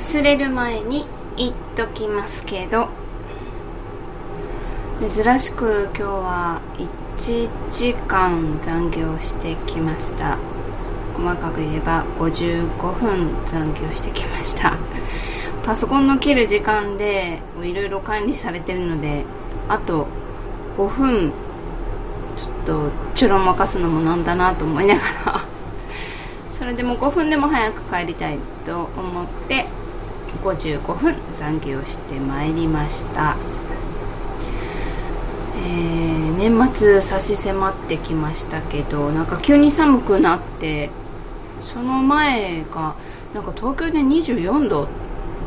忘れる前に言っときますけど珍しく今日は1時間残業してきました。細かく言えば55分残業してきました。パソコンの切る時間でいろいろ管理されてるのであと5分ちょっとちょろまかすのもなんだなと思いながら。それでも5分でも早く帰りたいと思って55分残業してまいりました、えー、年末差し迫ってきましたけどなんか急に寒くなってその前がなんか東京で24度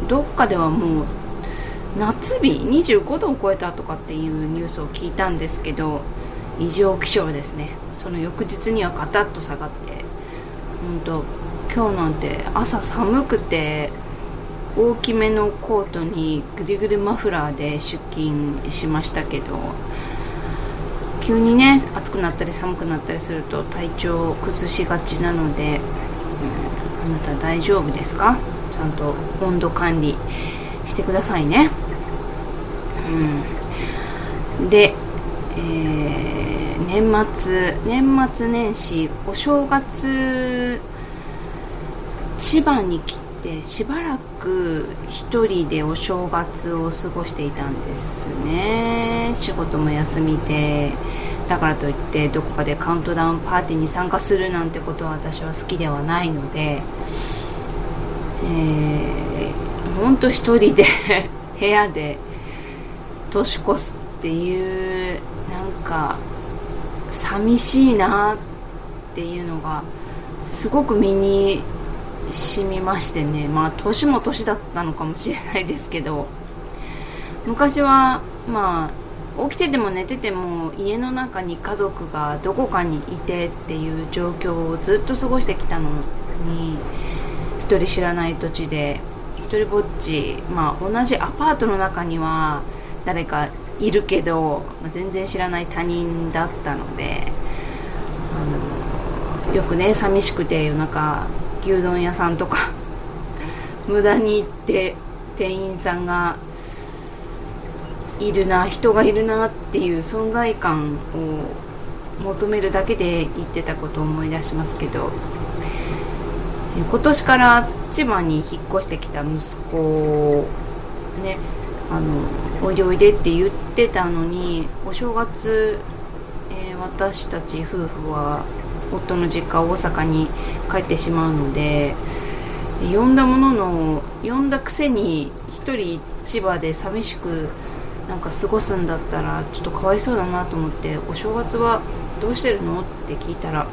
どっかではもう夏日25度を超えたとかっていうニュースを聞いたんですけど異常気象ですね。その翌日にはガタッと下がって本当今日なんて朝寒くて大きめのコートにぐりぐりマフラーで出勤しましたけど急にね暑くなったり寒くなったりすると体調を崩しがちなので、うん、あなた大丈夫ですか？ちゃんと温度管理してくださいね。うん。で、えー、年末年末年始お正月千葉に来てでしばらく1人でお正月を過ごしていたんですね。仕事も休みで。だからといってどこかでカウントダウンパーティーに参加するなんてことは私は好きではないので。えー、ほんと一人で 部屋で年越すっていうなんか寂しいなっていうのがすごく身に染みましてね。まあ年も年だったのかもしれないですけど。昔はまあ起きてても寝てても家の中に家族がどこかにいてっていう状況をずっと過ごしてきたのに一人知らない土地で一人ぼっちまあ同じアパートの中には誰かいるけど、全然知らない他人だったのであのよくね寂しくて夜中牛丼屋さんとか無駄に行って店員さんがいるな人がいるなっていう存在感を求めるだけで言ってたことを思い出しますけど今年から千葉に引っ越してきた息子をねあのおいでおいでって言ってたのにお正月、えー、私たち夫婦は夫の実家大阪に帰ってしまうので呼んだものの呼んだくせに1人千葉で寂しくなんか過ごすんだったらちょっとかわいそうだなと思ってお正月はどうしてるの？って聞いたら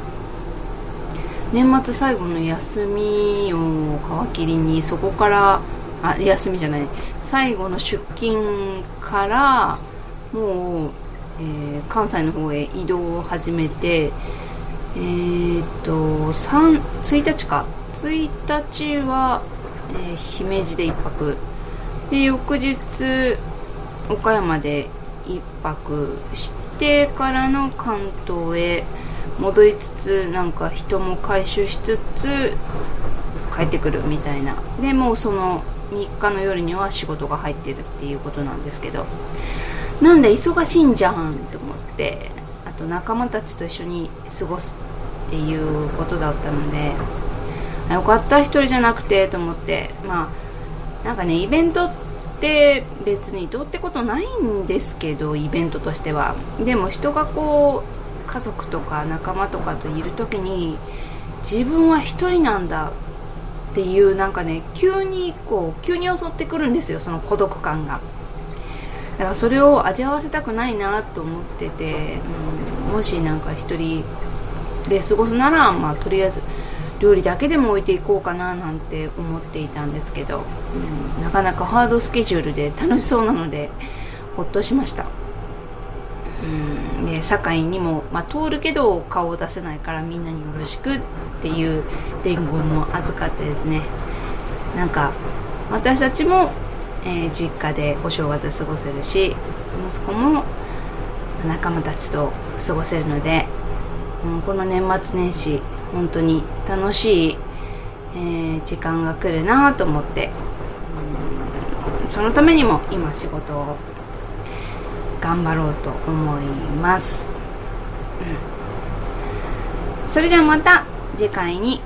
年末最後の休みを皮切りにそこからあ休みじゃない最後の出勤からもう、えー、関西の方へ移動を始めてえー、っと1日か。1日は、えー、姫路で1泊。で翌日岡山で1泊してからの関東へ戻りつつなんか人も回収しつつ帰ってくるみたいな。でもうその3日の夜には仕事が入ってるっていうことなんですけど。なんで忙しいんじゃんと思って。と仲間たちと一緒に過ごすっていうことだったのでよかった1人じゃなくてと思ってまあなんかねイベントって別にどうってことないんですけどイベントとしては。でも人がこう家族とか仲間とかといる時に自分は一人なんだっていうなんかね急にこう急に襲ってくるんですよその孤独感が。だからそれを味わわせたくないなと思ってて、うん、もしなんか一人で過ごすならまあとりあえず料理だけでも置いていこうかななんて思っていたんですけど、うん、なかなかハードスケジュールで楽しそうなのでほっとしました。うんで堺にも、まあ、通るけど顔を出せないからみんなによろしくっていう伝言も預かってですね。なんか私たちも、えー、実家でお正月過ごせるし息子も仲間たちと過ごせるので、うん、この年末年始本当に楽しい、えー、時間が来るなと思って、うん、そのためにも今仕事を頑張ろうと思います、うん、それではまた次回に